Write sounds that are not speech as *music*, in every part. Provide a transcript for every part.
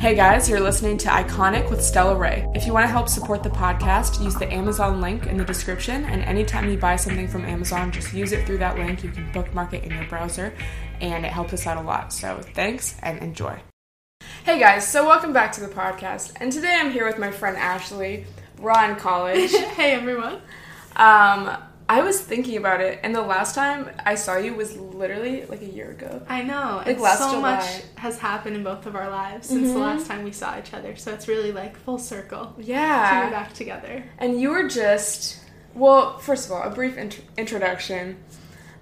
Hey guys, you're listening to Iconic with Stella Rae. If you want to help support the podcast, use the Amazon link in the description. And anytime you buy something from Amazon, just use it through that link. You can bookmark it in your browser, and it helps us out a lot. So thanks and enjoy. Hey guys, so welcome back to the podcast. And today I'm here with my friend Ashley. Raw in College. *laughs* hey everyone. Um, I was thinking about it, and the last time I saw you was literally like a year ago. I know. Like last so July. much has happened in both of our lives since the last time we saw each other. So it's really like full circle. To be Yeah. back together. And you were just, well, first of all, a brief int- introduction.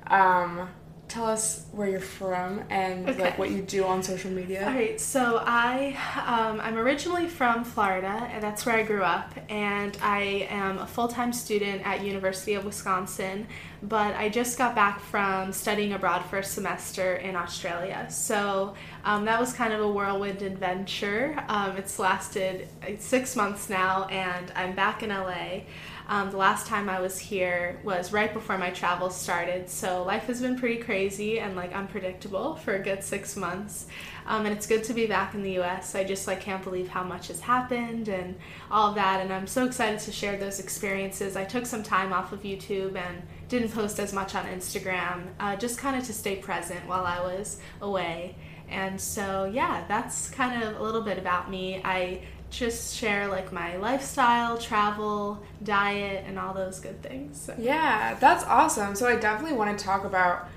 Um, tell us where you're from and Okay. like what you do on social media. All right, so I um, I'm originally from Florida, and that's where I grew up. And I am a full time student at University of Wisconsin, but I just got back from studying abroad for a semester in Australia. So um, that was kind of a whirlwind adventure. Um, it's lasted uh, six months now, and I'm back in LA. Um, the last time I was here was right before my travels started, so life has been pretty crazy and like unpredictable for a good six months. Um, and it's good to be back in the U.S. I just like can't believe how much has happened and all of that, and I'm so excited to share those experiences. I took some time off of YouTube and didn't post as much on Instagram, uh, just kind of to stay present while I was away. And so, yeah, that's kind of a little bit about me. I just share like my lifestyle, travel, diet, and all those good things. So- Yeah, that's awesome. So I definitely want to talk about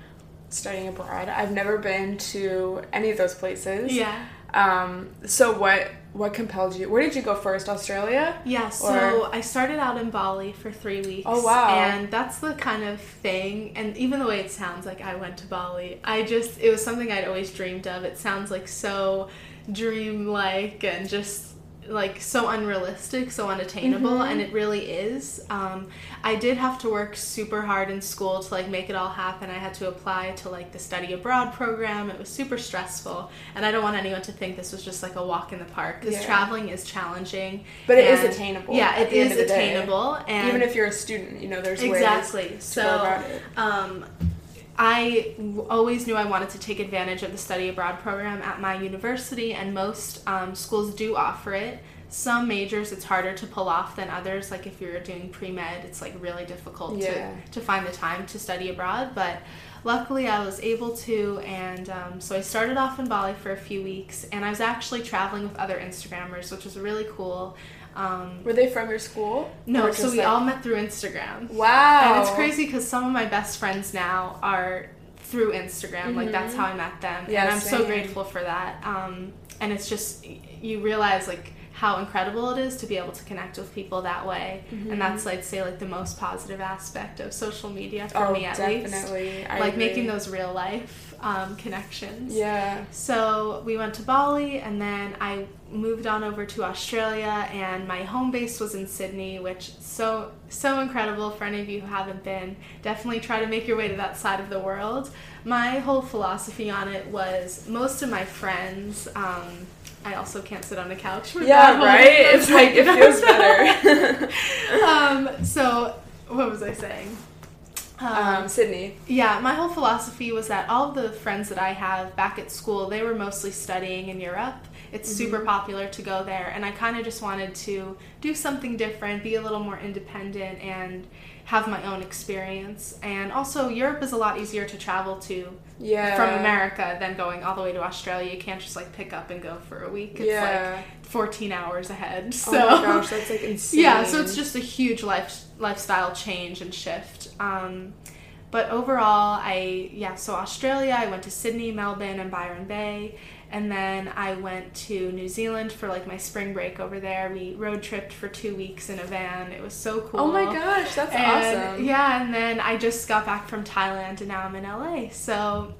studying abroad. I've never been to any of those places. Yeah. Um, so what what compelled you? Where did you go first? Australia? Yeah, so Or- I started out in Bali for three weeks. Oh, wow. And that's the kind of thing, and even the way it sounds like I went to Bali, I just, it was something I'd always dreamed of. It sounds like so dreamlike and just like so unrealistic, so unattainable, Mm-hmm. and it really is. Um, I did have to work super hard in school to like make it all happen. I had to apply to like the study abroad program. It was super stressful, and I don't want anyone to think this was just like a walk in the park because Yeah. traveling is challenging. But it is attainable Yeah, it is it the end is of the day. attainable, and Even if you're a student, you know, there's ways exactly. to So, go about it. um, I always knew I wanted to take advantage of the study abroad program at my university, and most um, schools do offer it. Some majors it's harder to pull off than others. Like if you're doing pre med, it's like really difficult Yeah. to, to find the time to study abroad. But luckily, I was able to, and um, so I started off in Bali for a few weeks, and I was actually traveling with other Instagrammers, which was really cool. Um, Were they from your school? no, so we like- all met through Instagram. Wow. And it's crazy because some of my best friends now are through Instagram. Like that's how I met them, Mm-hmm. Yeah, and I'm so grateful for that. Um, and it's just you realize like how incredible it is to be able to connect with people that way, Mm-hmm. and that's I'd say like the most positive aspect of social media for Oh, me at least. definitely. I like agree. making those real life um, connections. Yeah. So we went to Bali and then I moved on over to Australia and my home base was in Sydney, which so so incredible for any of you who haven't been. Definitely try to make your way to that side of the world. My whole philosophy on it was most of my friends um, I also can't sit on a couch. Yeah, right? *laughs* It's like it feels better. *laughs* um, so what was I saying? um, Sydney. Yeah, my whole philosophy was that all of the friends that I have back at school, they were mostly studying in Europe. It's super popular to go there, and I kind of just wanted to do something different, be a little more independent, and have my own experience. And also, Europe is a lot easier to travel to Yeah. from America than going all the way to Australia. You can't just like pick up and go for a week. It's Yeah. like 14 hours ahead. So oh my gosh, that's like insane. *laughs* yeah, so it's just a huge life lifestyle change and shift. Um, but overall, I yeah, so Australia, I went to Sydney, Melbourne, and Byron Bay, and then I went to New Zealand for like my spring break over there. We road tripped for two weeks in a van. It was so cool. Oh my gosh, that's And, awesome. Yeah, and then I just got back from Thailand, and now I'm in LA. So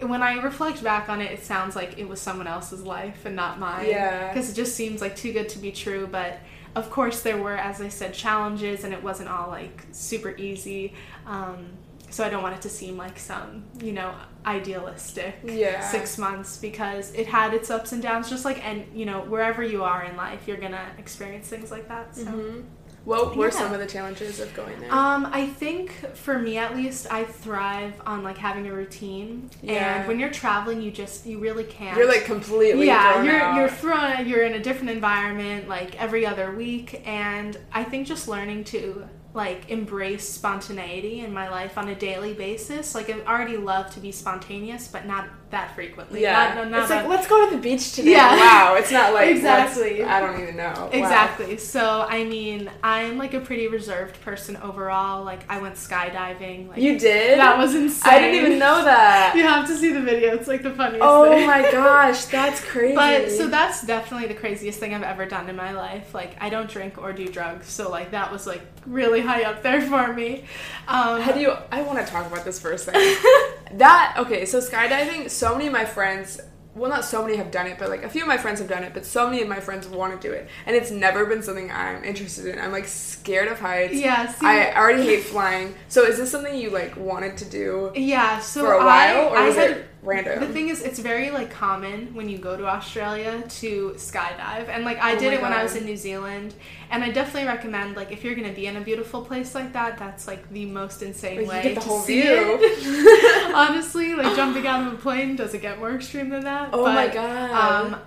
when I reflect back on it, it sounds like it was someone else's life and not mine. Yeah. Because it just seems like too good to be true. But of course, there were, as I said, challenges, and it wasn't all like super easy. Um, so I don't want it to seem like some, you know, idealistic Yeah. six months because it had its ups and downs, just like, and you know, wherever you are in life, you're gonna experience things like that. So. What were Yeah. some of the challenges of going there? Um, I think for me at least, I thrive on like having a routine. Yeah. And when you're traveling, you just you really can't. you're like completely yeah, you're out. you're thrown. You're in a different environment like every other week, and I think just learning to like embrace spontaneity in my life on a daily basis. Like I already love to be spontaneous, but not that frequently. yeah. Not, not it's like a- let's go to the beach today. Yeah. Wow. It's not like Exactly. I don't even know. Wow. Exactly. So I mean, I'm like a pretty reserved person overall. Like I went skydiving. Like You did? That was insane. I didn't even know that. You have to see the video. It's like the funniest Oh thing. my *laughs* gosh, that's crazy. But so that's definitely the craziest thing I've ever done in my life. Like I don't drink or do drugs, so like that was like really high up there for me. Um, How do you? I want to talk about this for a second. *laughs* that okay? So skydiving. So many of my friends. Well, not so many have done it, but like a few of my friends have done it. But so many of my friends want to do it, and it's never been something I'm interested in. I'm like scared of heights. Yeah, see- I already hate flying. So is this something you like wanted to do yeah, so for a while, I, or I was had, it random? The thing is, it's very like common when you go to Australia to skydive, and like I Oh did it when I was in New Zealand, and I definitely recommend like if you're gonna be in a beautiful place like that, that's like the most insane Like, way to see view. it. *laughs* Honestly, like jumping out of a plane doesn't get more extreme than that. Oh my God. Um,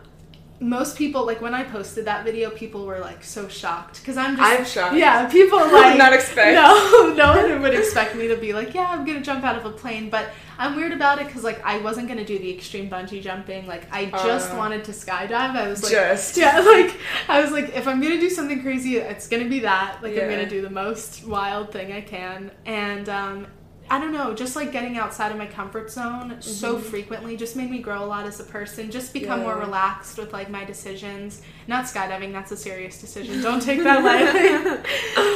most people like when I posted that video, people were like so shocked because I'm just I'm shocked. Yeah, people *laughs* like not expect. *laughs* No, no one would expect me to be like, yeah, I'm gonna jump out of a plane, but I'm weird about it because like I wasn't gonna do the extreme bungee jumping. Like I just Uh, wanted to skydive. I was like, Just. *laughs* yeah, like I was like, if I'm gonna do something crazy, it's gonna be that. Like I'm gonna do the most wild thing I can, and um, I don't know, just like getting outside of my comfort zone so frequently just made me grow a lot as a person. Just become more Mm-hmm. Relaxed with like my decisions. Not skydiving, that's a serious decision. Don't take that lightly.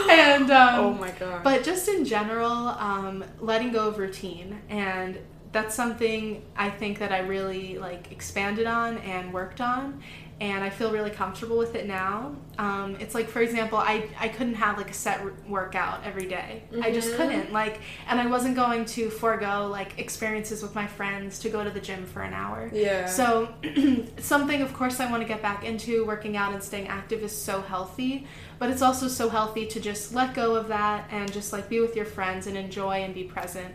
*laughs* and um, oh my god. but just in general, um, letting go of routine and that's something I think that I really like expanded on and worked on, and I feel really comfortable with it now. Um, it's like, for example, I I couldn't have like a set r- workout every day. I Mm-hmm. just couldn't like, and I wasn't going to forego like experiences with my friends to go to the gym for an hour. Yeah. So *clears throat* something, of course, I want to get back into. Working out and staying active is so healthy, but it's also so healthy to just let go of that and just like be with your friends and enjoy and be present.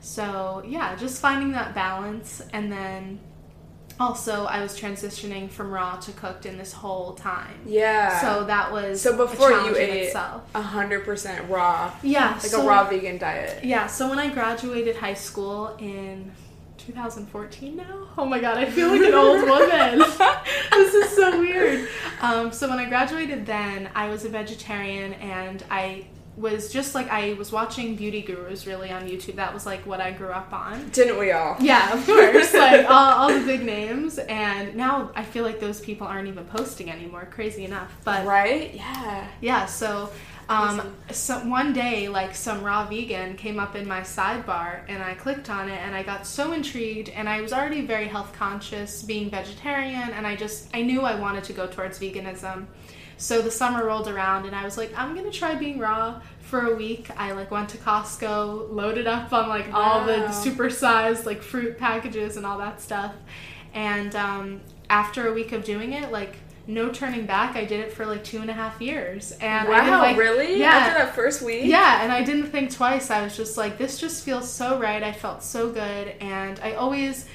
So yeah, just finding that balance, and then also I was transitioning from raw to cooked in this whole time. yeah. So that was So before you ate itself. a hundred percent raw, Yeah, like so- a raw vegan diet. Yeah, so when I graduated high school in 2014 now, oh my god, I feel like an old woman. *laughs* *laughs* this is so weird. Um, so when I graduated then, I was a vegetarian and I was just like, I was watching beauty gurus really on YouTube. That was like what I grew up on. Didn't we all? Yeah, of *laughs* course. like all, all the big names. And now I feel like those people aren't even posting anymore, crazy enough. But Right? Yeah. yeah, so um, so one day, like some raw vegan came up in my sidebar, and I clicked on it, and I got so intrigued, and I was already very health conscious, being vegetarian, and I just I knew I wanted to go towards veganism. So the summer rolled around, and I was like, I'm gonna try being raw for a week. I like went to Costco, loaded up on like all the Wow. supersized like fruit packages and all that stuff, and um, after a week of doing it, like no turning back. I did it for like two and a half years, and I didn't, wow, like, really? Yeah, After that first week? yeah, and I didn't think twice. I was just like, this just feels so right. I felt so good, and I always.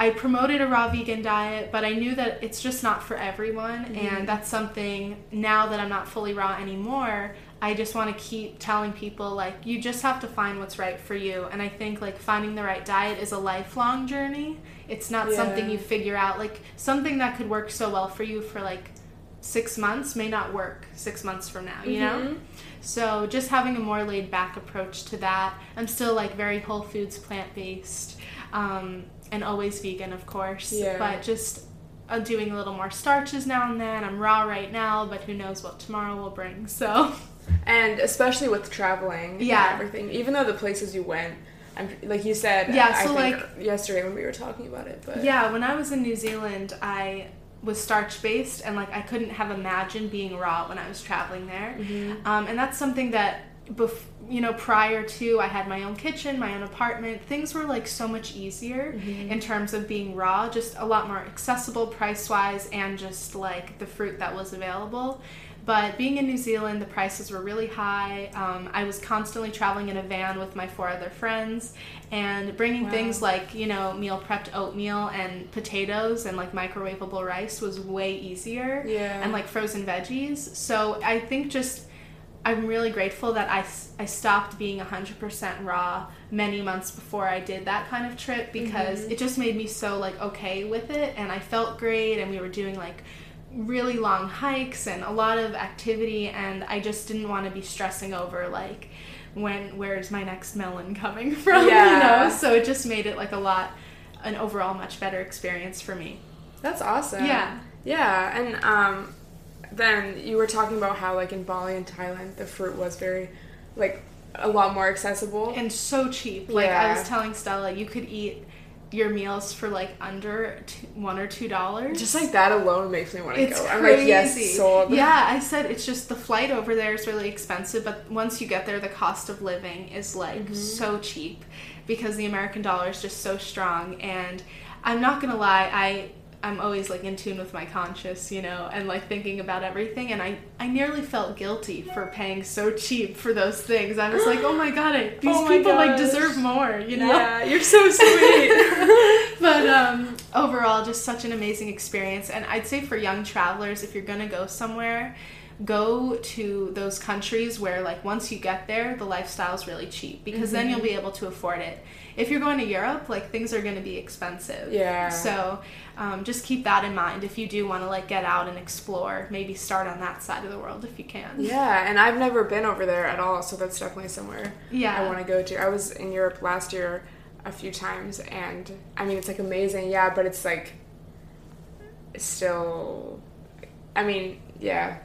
I promoted a raw vegan diet, but I knew that it's just not for everyone, and that's something now that I'm not fully raw anymore. I just want to keep telling people like you just have to find what's right for you, and I think like finding the right diet is a lifelong journey. It's not something you figure out. Like something that could work so well for you for like six months may not work six months from now, you know? So just having a more laid back approach to that. I'm still like very whole foods, plant based, um, and always vegan, of course. Yeah. But just uh, doing a little more starches now and then. I'm raw right now, but who knows what tomorrow will bring. So And especially with traveling Yeah. and everything, even though the places you went, I'm, like you said, Yeah, I so, think like- yesterday when we were talking about it, but Yeah, when I was in New Zealand, I was starch based and like I couldn't have imagined being raw when I was traveling there. Mm-hmm. Um, and that's something that, bef- you know, prior to I had my own kitchen, my own apartment, things were like so much easier Mm-hmm. in terms of being raw, just a lot more accessible price wise and just like the fruit that was available. But being in New Zealand, the prices were really high. Um, I was constantly traveling in a van with my four other friends and bringing Wow. things like, you know, meal prepped oatmeal and potatoes and like microwavable rice was way easier. Yeah. And like frozen veggies. So I think just I'm really grateful that I, I stopped being 100% raw many months before I did that kind of trip because it just made me so like okay with it and I felt great and we were doing like really long hikes and a lot of activity and I just didn't want to be stressing over like when where's my next melon *laughs* coming from Yeah. you know so it just made it like a lot an overall much better experience for me that's awesome. Yeah. yeah, and um, then you were talking about how like in Bali and Thailand, the fruit was very like a lot more accessible. and so cheap. Like I was telling Stella, you could eat your meals for like under two, one or two dollars. Just like that alone makes me want to it's go. I'm crazy. like, yes, sold. Yeah, I said it's just the flight over there is really expensive, but once you get there, the cost of living is like Mm-hmm. so cheap because the American dollar is just so strong. And I'm not gonna lie, I I'm always like in tune with my conscious, you know, and like thinking about everything. And I I nearly felt guilty for paying so cheap for those things. I was like, oh my god, I, these Oh people like deserve more, you know. Yeah, you're so sweet. *laughs* *laughs* but um, overall, just such an amazing experience. And I'd say for young travelers, if you're gonna go somewhere, go to those countries where like once you get there, the lifestyle's really cheap because then you'll be able to afford it. If you're going to Europe, like things are gonna be expensive. Yeah. So um, just keep that in mind if you do want to like get out and explore. Maybe start on that side of the world if you can. yeah, and I've never been over there at all, so that's definitely somewhere Yeah. I want to go to. I was in Europe last year a few times, and I mean, it's like amazing, yeah, but it's like still, I mean, yeah.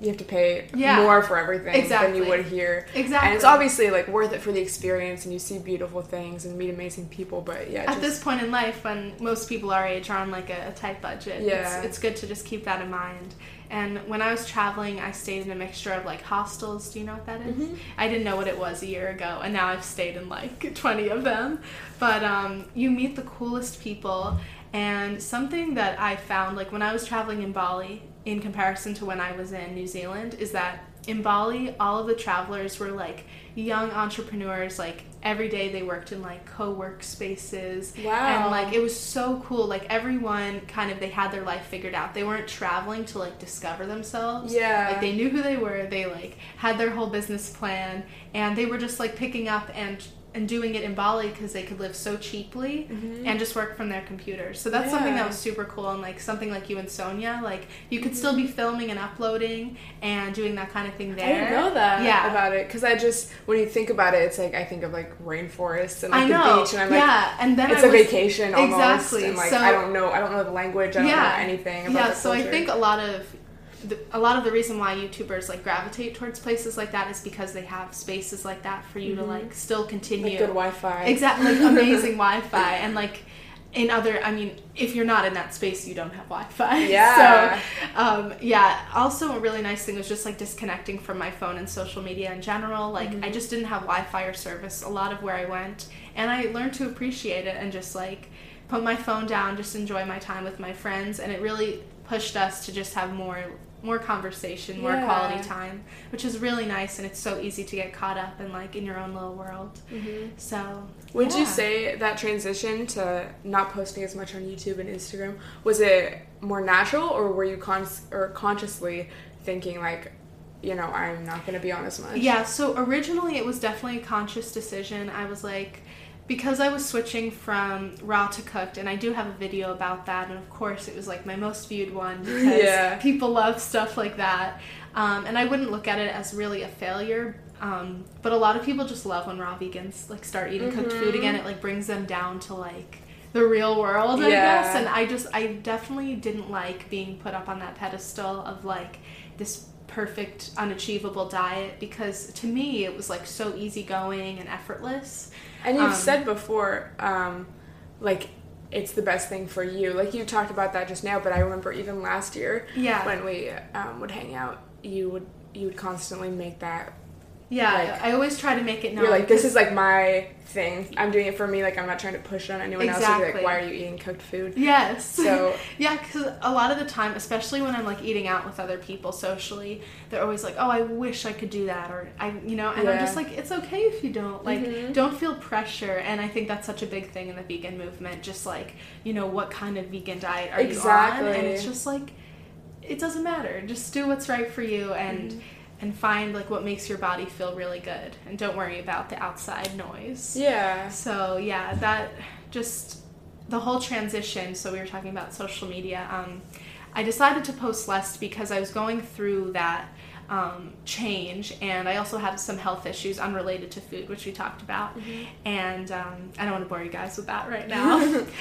You have to pay Yeah. more for everything than you would here. Exactly. And it's obviously like worth it for the experience and you see beautiful things and meet amazing people, but yeah, at just, this point in life when most people our age are on like a, a tight budget Yeah. it's, it's good to just keep that in mind and when i was traveling i stayed in a mixture of like hostels do you know what that is? Mm-hmm. i didn't know what it was a year ago and now i've stayed in like *laughs* 20 of them but um, you meet the coolest people and something that i found like when i was traveling in bali in comparison to when i was in new zealand is that in Bali, all of the travelers were like young entrepreneurs. Like every day they worked in like co-work spaces. Wow. And like it was so cool. Like everyone kind of they had their life figured out. They weren't traveling to like discover themselves. Yeah. Like they knew who they were. They like had their whole business plan and they were just like picking up and and doing it in Bali because they could live so cheaply and just work from their computers. So that's something Mm-hmm. That was super cool and like something like you and Sonia, like you could still be filming and uploading and doing that kind of thing there. I didn't know that Yeah. about it because I just when you think about it, it's like I think of like rainforests and like the beach, and I'm like, yeah, and then it's I a was- vacation almost. Exactly. And like so, I don't know, I don't know the language. I don't know anything about yeah, so I think a lot of the, a lot of the reason why YouTubers like gravitate towards places like that is because they have spaces like that for you to like still continue. Mm-hmm. like good Wi-Fi. Exactly, like *laughs* amazing Wi-Fi and like in other. I mean, if you're not in that space, you don't have Wi-Fi. *laughs* Yeah. So, um, yeah. Also, a really nice thing was just like disconnecting from my phone and social media in general. Like, Mm-hmm. I just didn't have Wi-Fi or service a lot of where I went, and I learned to appreciate it and just like put my phone down, just enjoy my time with my friends, and it really pushed us to just have more more conversation, more Yeah. quality time, which is really nice, and it's so easy to get caught up in like in your own little world. So, Mm-hmm. Would you say that transition to not posting as much on YouTube and Instagram was it more natural, or were you con- or consciously thinking like, you know, I'm not going to be on as much? Yeah, so originally it was definitely a conscious decision. I was like, because I was switching from raw to cooked, and I do have a video about that, and of course it was like my most viewed one *laughs* because Yeah. people love stuff like that. Um, and I wouldn't look at it as really a failure, um, but a lot of people just love when raw vegans like start eating cooked food again. It like brings them down to like the real world, I Yeah. guess. And I just, I definitely didn't like being put up on that pedestal of like this perfect, unachievable diet because to me it was like so easygoing and effortless. And you've Um, said before, um, like it's the best thing for you. Like you talked about that just now, but I remember even last year Yeah. when we um, would hang out, you would you would constantly make that. Yeah, Like- I always try to make it known. You're like, this is like my thing. I'm doing it for me. Like I'm not trying to push on anyone else. Exactly. like, why are you eating cooked food? Yes. So- *laughs* yeah, because a lot of the time, especially when I'm like eating out with other people socially, they're always like, "Oh, I wish I could do that," or I, you know, and I'm just like, it's okay if you don't. Like, Mhm. don't feel pressure. And I think that's such a big thing in the vegan movement. Just like, you know, what kind of vegan diet are you on? Exactly. And it's just like, it doesn't matter. Just do what's right for you and. Mm-hmm. And find like what makes your body feel really good, and don't worry about the outside noise. Yeah. So yeah, that just the whole transition. So we were talking about social media. Um, I decided to post less because I was going through that um, change, and I also have some health issues unrelated to food, which we talked about. And um, I don't want to bore you guys with that right *laughs* now.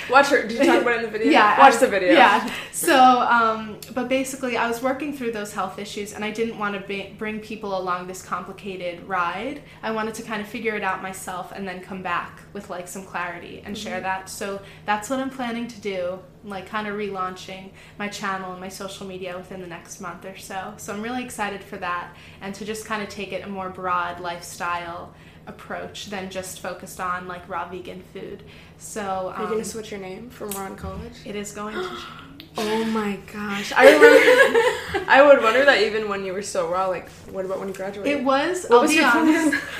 Watch her. Did you talk about it in the video? Yeah, Watch I- the video. Yeah. *laughs* So, um, but basically, I was working through those health issues, and I didn't want to be- bring people along this complicated ride. I wanted to kind of figure it out myself, and then come back with like some clarity and share that. So that's what I'm planning to do. Like kind of relaunching my channel and my social media within the next month or so. So I'm really excited for that, and to just kind of take it a more broad lifestyle approach than just focused on like raw vegan food. So Are you um, gonna switch your name from Raw in College? it is going to *gasps* Oh my gosh. I remember *laughs* I would wonder that even when you were so raw, like what about when you graduated? It was. What I'll was be your honest. *laughs*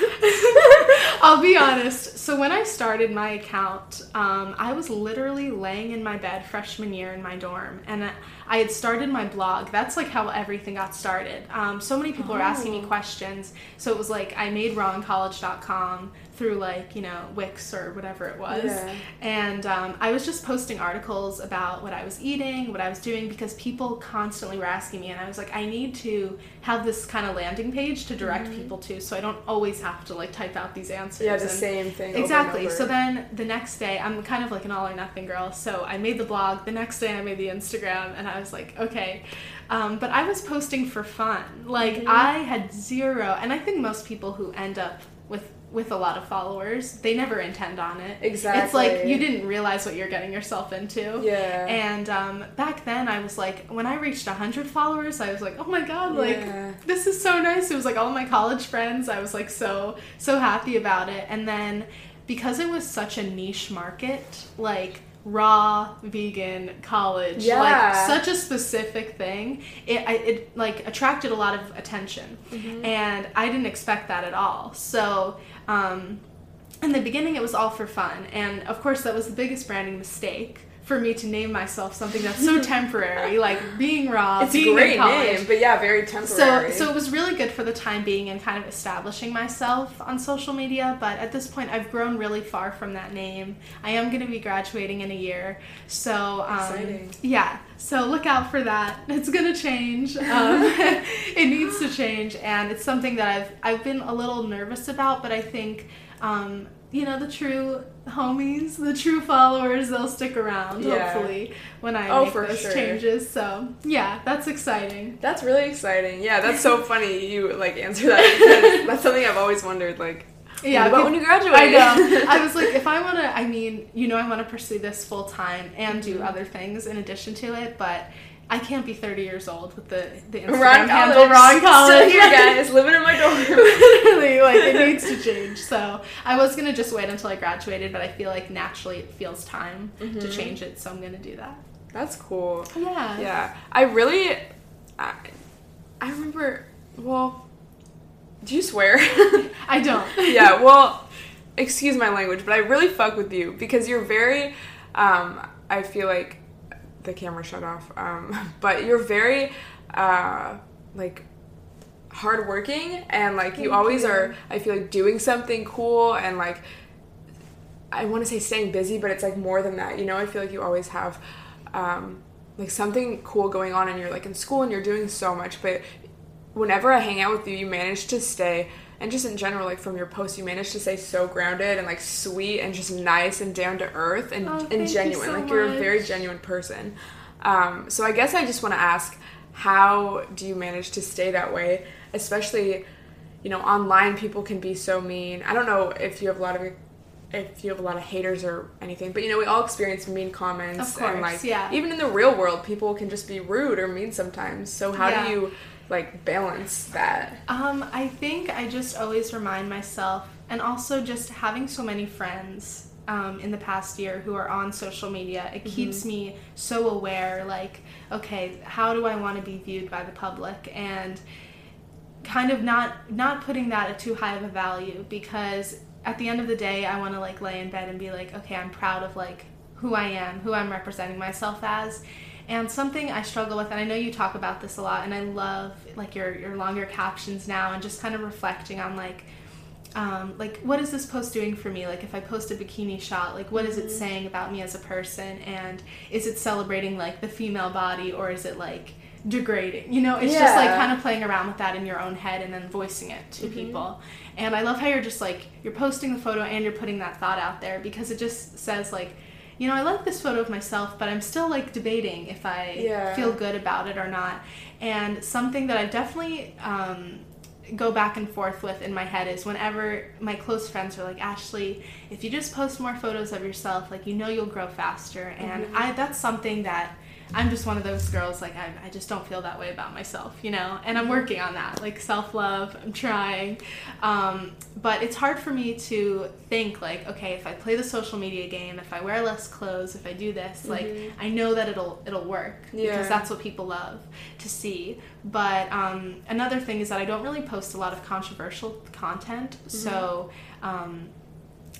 *laughs* I'll be honest. So when I started my account, um, I was literally laying in my bed freshman year in my dorm, and I- had started my blog. That's like how everything got started. Um, so many people were asking me Oh. questions. So it was like I made rawincollege.com through like you know Wix or whatever it was, Yeah. and um, I was just posting articles about what I was eating, what I was doing, because people constantly were asking me, and I was like, I need to have this kind of landing page to direct people to, so I don't always have to like type out these answers. Mm-hmm. yeah, the and- same thing. Exactly. So then the next day, I'm kind of like an all or nothing girl. So I made the blog. The next day, I made the Instagram, and I was like, okay. Um, but I was posting for fun. Like Mm-hmm. I had zero, and I think most people who end up with with a lot of followers, they never intend on it. Exactly. It's like you didn't realize what you're getting yourself into. Yeah. And um, back then, I was like, when I reached 100 followers, I was like, oh my god, like Yeah. this is so nice. It was like all my college friends. I was like so so happy about it. And then because it was such a niche market, like raw vegan college, Yeah. like such a specific thing, it I, it like attracted a lot of attention, and I didn't expect that at all. So. Um, in the beginning it was all for fun and of course that was the biggest branding mistake for me to name myself something that's so *laughs* temporary like being raw it's a great in college name, but yeah, very temporary. so so it was really good for the time being and kind of establishing myself on social media but at this point i've grown really far from that name. I am going to be graduating in a year so um, yeah so look out for that *laughs* it's going to change *laughs* um, *laughs* it needs to change and it's something that i've i've been a little nervous about but i think um, you know the true homies the true followers they'll stick around Yeah. hopefully when i Oh, make for those sure. changes so yeah that's exciting That's really exciting. Yeah, that's so funny you like answer that that's something I've always wondered. Like, Yeah, peop- when you graduate? I know. *laughs* I was like, if I want to, I mean, you know, I want to pursue this full time and Mm-hmm. do other things in addition to it, but I can't be 30 years old with the the Instagram Ron handle. Raw in College. Still here, guys, *laughs* living in my dorm. Literally, like it needs to *laughs* change. So I was gonna just wait until I graduated, but I feel like naturally it feels time to Mm-hmm. change it, so I'm gonna do that. That's cool. Yeah. Yeah, I really, I, I remember. Well, do you swear? I don't. *laughs* yeah. Well, excuse my language, but I really fuck with you because you're very. Um, I feel like the camera shut off. Um, *laughs* but you're very, uh, like hardworking and like you Thank always you. are. I feel like doing something cool and like I want to say staying busy, but it's like more than that. You know, I feel like you always have um, like something cool going on, and you're like in school and you're doing so much. But whenever I hang out with you, you manage to stay and just in general, like from your posts, you manage to stay so grounded and like sweet and just nice and down to earth and, Oh, and thank you genuine. so like you're a very genuine person. Um, so I guess I just want to ask, how do you manage to stay that way, especially, you know, online people can be so mean. I don't know if you have a lot of if you have a lot of haters or anything, but you know, we all experience mean comments course, and like yeah. even in the real world, people can just be rude or mean sometimes. So how Yeah. do you like balance that? Um, I think I just always remind myself, and also just having so many friends um, in the past year who are on social media, it keeps me so aware. Like, okay, how do I want to be viewed by the public, and kind of not not putting that at too high of a value because at the end of the day, I want to like lay in bed and be like, okay, I'm proud of like who I am, who I'm representing myself as. And something I struggle with, and I know you talk about this a lot, and I love like your your longer captions now, and just kind of reflecting on like, um, like what is this post doing for me? Like if I post a bikini shot, like what is it saying about me as a person? And is it celebrating like the female body, or is it like degrading? You know, it's just like kind of playing around with that in your own head and then voicing it to people. And I love how you're just like you're posting the photo and you're putting that thought out there because it just says like, you know, I like this photo of myself, but I'm still like debating if I Yeah. feel good about it or not. And something that I definitely um, go back and forth with in my head is whenever my close friends are like, Ashley, if you just post more photos of yourself, like you know you'll grow faster. And I that's something that I'm just one of those girls like I, I just don't feel that way about myself, you know. And I'm working on that, like self love. I'm trying, um, but it's hard for me to think like, okay, if I play the social media game, if I wear less clothes, if I do this, like I know that it'll it'll work Yeah. because that's what people love to see. But um, another thing is that I don't really post a lot of controversial content, so. Um,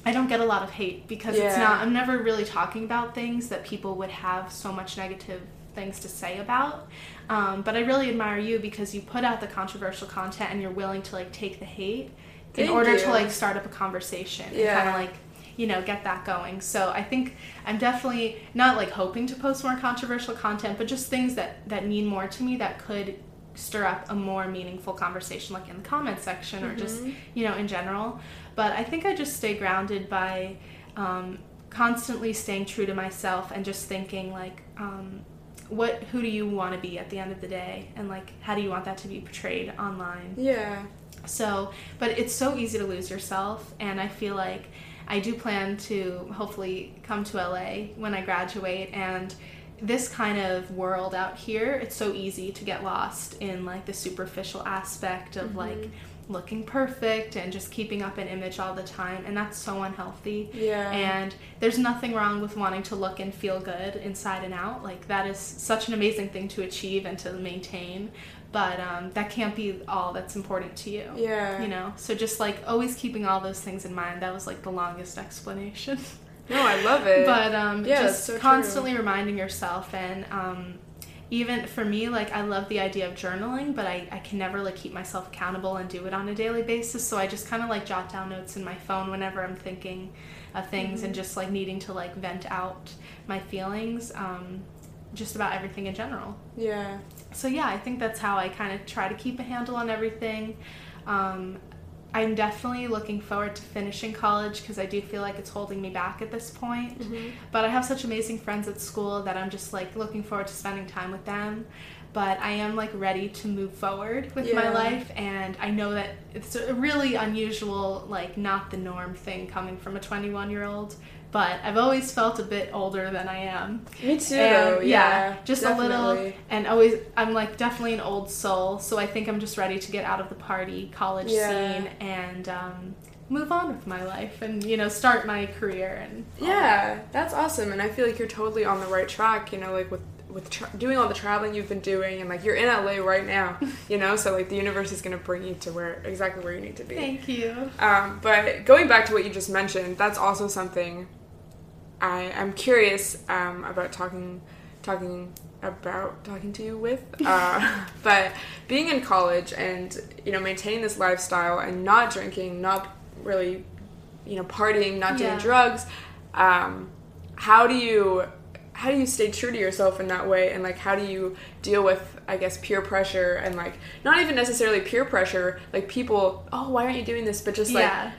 I don't get a lot of hate because it's not. I'm never really talking about things that people would have so much negative things to say about. Um, but I really admire you because you put out the controversial content and you're willing to like take the hate in order you. to like start up a conversation and kind of like you know get that going. So I think I'm definitely not like hoping to post more controversial content, but just things that that mean more to me that could stir up a more meaningful conversation like in the comment section or just you know in general. But i think i just stay grounded by um, constantly staying true to myself and just thinking like um, what who do you want to be at the end of the day? And like how do you want that to be portrayed online? Yeah. so, but it's so easy to lose yourself, and I feel like I do plan to hopefully come to LA when I graduate. And this kind of world out here, it's so easy to get lost in like the superficial aspect of like looking perfect and just keeping up an image all the time, and that's so unhealthy. Yeah. And there's nothing wrong with wanting to look and feel good inside and out. Like that is such an amazing thing to achieve and to maintain. But um, that can't be all that's important to you. Yeah. You know. So just like always keeping all those things in mind. That was like the longest explanation. *laughs* No, I love it. but um, Yeah, just so true. constantly reminding yourself and um, even for me like i love the idea of journaling but I, I can never like keep myself accountable and do it on a daily basis so i just kind of like jot down notes in my phone whenever i'm thinking of things Mm-hmm. and just like needing to like vent out my feelings um, just about everything in general yeah. so yeah i think that's how i kind of try to keep a handle on everything um, i'm definitely looking forward to finishing college because i do feel like it's holding me back at this point. Mm-hmm. but i have such amazing friends at school that i'm just like looking forward to spending time with them. But i am like ready to move forward with my life and i know that it's a really unusual like not the norm thing coming from a 21 year old but i've always felt a bit older than i am Me too. and, yeah. just a little and always i'm like definitely an old soul so i think i'm just ready to get out of the party college Yeah. scene and um, move on with my life and you know start my career and all that. Yeah, that's awesome, and I feel like you're totally on the right track. You know, like with with tra- doing all the traveling you've been doing, and like you're in LA right now. *laughs* You know, so like the universe is gonna bring you to where exactly where you need to be. thank you Um, but going back to what you just mentioned, that's also something I am curious um, about talking talking about talking to you with. *laughs* Uh, but being in college and you know maintaining this lifestyle and not drinking, not really you know partying, not doing Yeah. drugs. Um, how do you how do you stay true to yourself in that way and like how do you deal with i guess peer pressure and like not even necessarily peer pressure like people oh why aren't you doing this but just like yeah.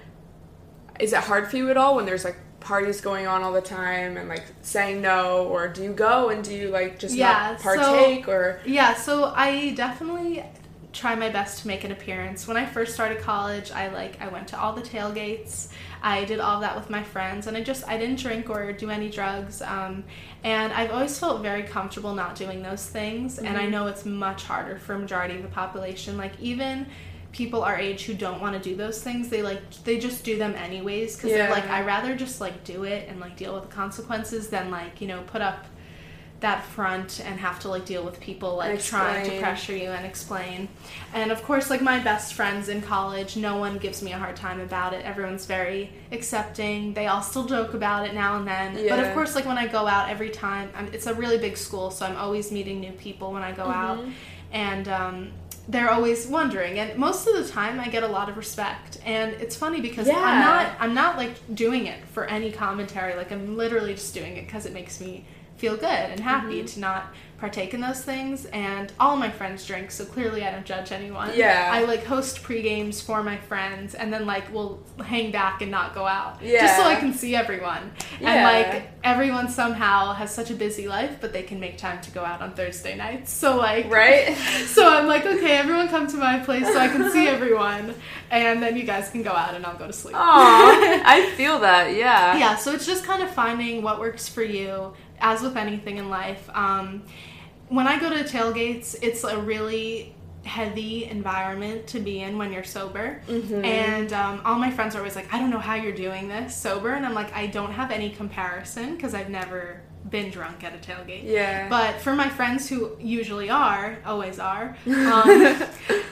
is it hard for you at all when there's like parties going on all the time and like saying no or do you go and do you like just Yeah, not partake so- or Yeah, so I definitely try my best to make an appearance. When I first started college, I like I went to all the tailgates. I did all that with my friends, and I just I didn't drink or do any drugs. Um, and I've always felt very comfortable not doing those things. And I know it's much harder for majority of the population. Like even people our age who don't want to do those things, they like they just do them anyways because Yeah. like I rather just like do it and like deal with the consequences than like you know put up that front and have to like deal with people like trying to pressure you and explain. And of course, like my best friends in college, no one gives me a hard time about it. Everyone's very accepting. They all still joke about it now and then. But of course, like when I go out every time, I'm, it's a really big school, so I'm always meeting new people when I go out. Mm-hmm. And um, they're always wondering and most of the time i get a lot of respect and it's funny because Yeah. i'm not i'm not like doing it for any commentary like i'm literally just doing it because it makes me feel good and happy Mm-hmm. to not partake in those things and all my friends drink so clearly i don't judge anyone Yeah. i like host pre games for my friends and then like we'll hang back and not go out yeah. just so i can see everyone yeah. and like everyone somehow has such a busy life but they can make time to go out on thursday nights so like right *laughs* so I'm like, okay, everyone come to my place so I can see *laughs* everyone, and then you guys can go out and I'll go to sleep. Aw, i *laughs* feel that yeah yeah, so it's just kind of finding what works for you, as with anything in life. Um, when I go to tailgates, it's a really heavy environment to be in when you're sober. And um, all my friends are always like i don't know how you're doing this sober. And i'm like i don't have any comparison because i've never been drunk at a tailgate. Yeah. but for my friends who usually are always are *laughs* um,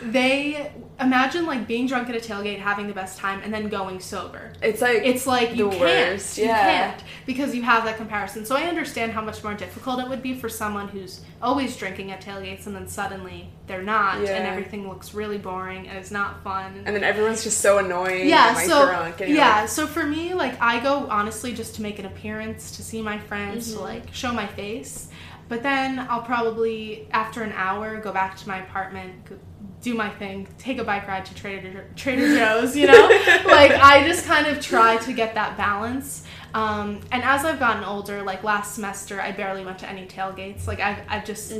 they imagine like being drunk at a tailgate having the best time and then going sober. It's like it's like you can't. worst, you can't because you have that comparison. So i understand how much more difficult it would be for someone who's always drinking at tailgates and then suddenly they're not and everything looks really boring and it's not fun. And then everyone's just so annoying yeah and, like so drunk and yeah like, so for me like i go honestly just to make an appearance to see my friends Mm-hmm. to like show my face. But then i'll probably after an hour go back to my apartment do my thing take a bike ride to trader trader joe's you know *laughs* like i just kind of try to get that balance um, and as I've gotten older, like last semester, I barely went to any tailgates. Like I've, I've just,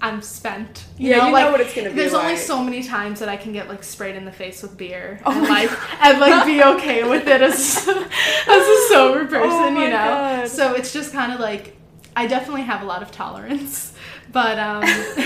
I'm spent. You Mm-hmm. Yeah, know, you know like what it's gonna be there's only so many times that I can get like sprayed in the face with beer Oh and like and like be okay with it as *laughs* as a sober person, Oh you know. God. So it's just kind of like I definitely have a lot of tolerance, but um, *laughs* *laughs*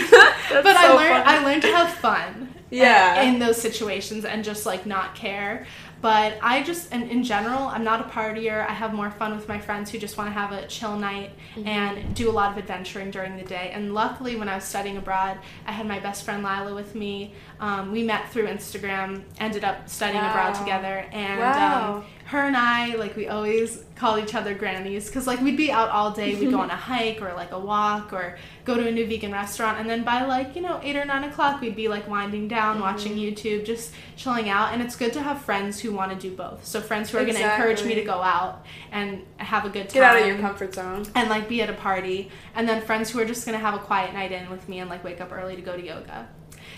but I so learned funny. I learned to have fun. *laughs* Yeah. In those situations and just like not care. But I just, and in general, I'm not a partier. I have more fun with my friends who just want to have a chill night Mm-hmm. and do a lot of adventuring during the day. And luckily, when I was studying abroad, I had my best friend Lila with me. Um, we met through Instagram, ended up studying abroad together, and Wow. um, her and I, like, we always call each other grannies because, like, we'd be out all day. We'd go on a *laughs* hike or like a walk or go to a new vegan restaurant, and then by like you know eight or nine o'clock, we'd be like winding down, watching YouTube, just chilling out. And it's good to have friends who want to do both. So friends who are going to encourage me to go out and have a good time, get out of your comfort zone and like be at a party, and then friends who are just going to have a quiet night in with me and like wake up early to go to yoga.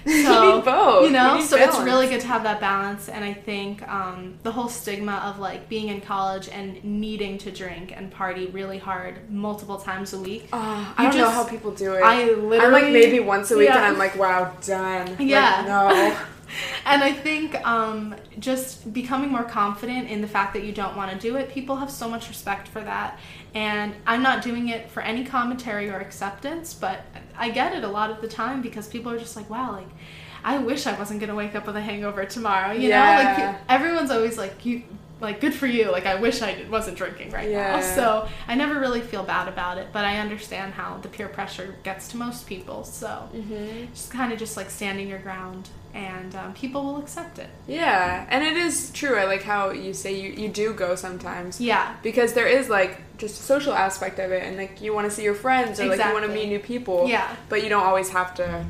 *laughs* You So, both. You know, so it's really good to have that balance. And I think um, the whole stigma of like being in college and needing to drink and party really hard multiple times a week. Oh, I don't know how people do it. I literally. I'm like maybe once a week, and I'm like, wow, done. Like, Yeah. no. *laughs* And I think um, just becoming more confident in the fact that you don't want to do it, people have so much respect for that. And I'm not doing it for any commentary or acceptance, but I get it a lot of the time because people are just like, wow, like, I wish I wasn't going to wake up with a hangover tomorrow. You know, like, everyone's always like, you. Like good for you. Like I wish I wasn't drinking right now. Yeah. So I never really feel bad about it, but I understand how the peer pressure gets to most people. So Mm-hmm. just kind of just like standing your ground, and um, people will accept it. Yeah, and it is true. I like how you say you, you do go sometimes. Yeah. Because there is like just a social aspect of it, and like you want to see your friends or like you want to meet new people. Yeah. But you don't always have to.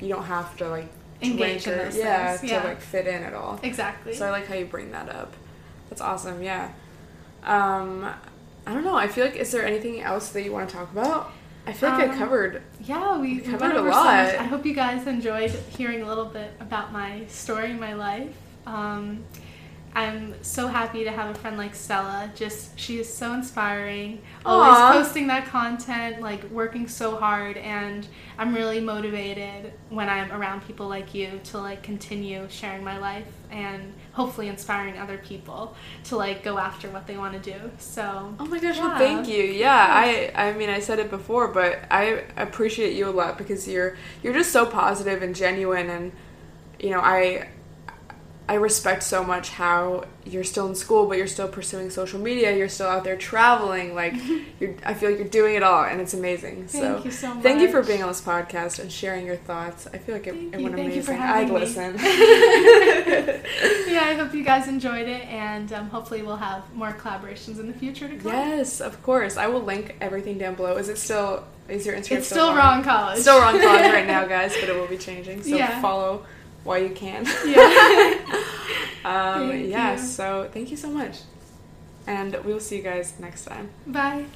You don't have to like Engage in those yeah, things, to like fit in at all. Exactly. So I like how you bring that up. That's awesome. Yeah. Um, I don't know. I feel like is there anything else that you want to talk about? I feel like I Um, covered. Yeah, we, covered a over so lot. I hope you guys enjoyed hearing a little bit about my story, my life. Um, I'm so happy to have a friend like Stella. Just she is so inspiring. Always Aw. posting that content, like working so hard, and I'm really motivated when I'm around people like you to like continue sharing my life and hopefully inspiring other people to like go after what they want to do. So Oh my gosh! yeah. Well, thank you. Yeah, I I mean I said it before, but I appreciate you a lot because you're you're just so positive and genuine, and you know I I respect so much how you're still in school, but you're still pursuing social media. You're still out there traveling. Like *laughs* you're, I feel like you're doing it all, and it's amazing. so Thank you so much. thank you for being on this podcast and sharing your thoughts. I feel like it, Thank it you. went Thank you for amazing. having I'd me. listen. *laughs* *laughs* yeah, I hope you guys enjoyed it, and um, hopefully we'll have more collaborations in the future to come. yes, of course. I will link everything down below. Is it still? Is your Instagram It's still Raw in College. Still Raw in College right now, guys, but it will be changing. So Yeah. follow while you can. yeah. *laughs* um, yeah. you. So thank you so much, and we will see you guys next time. Bye.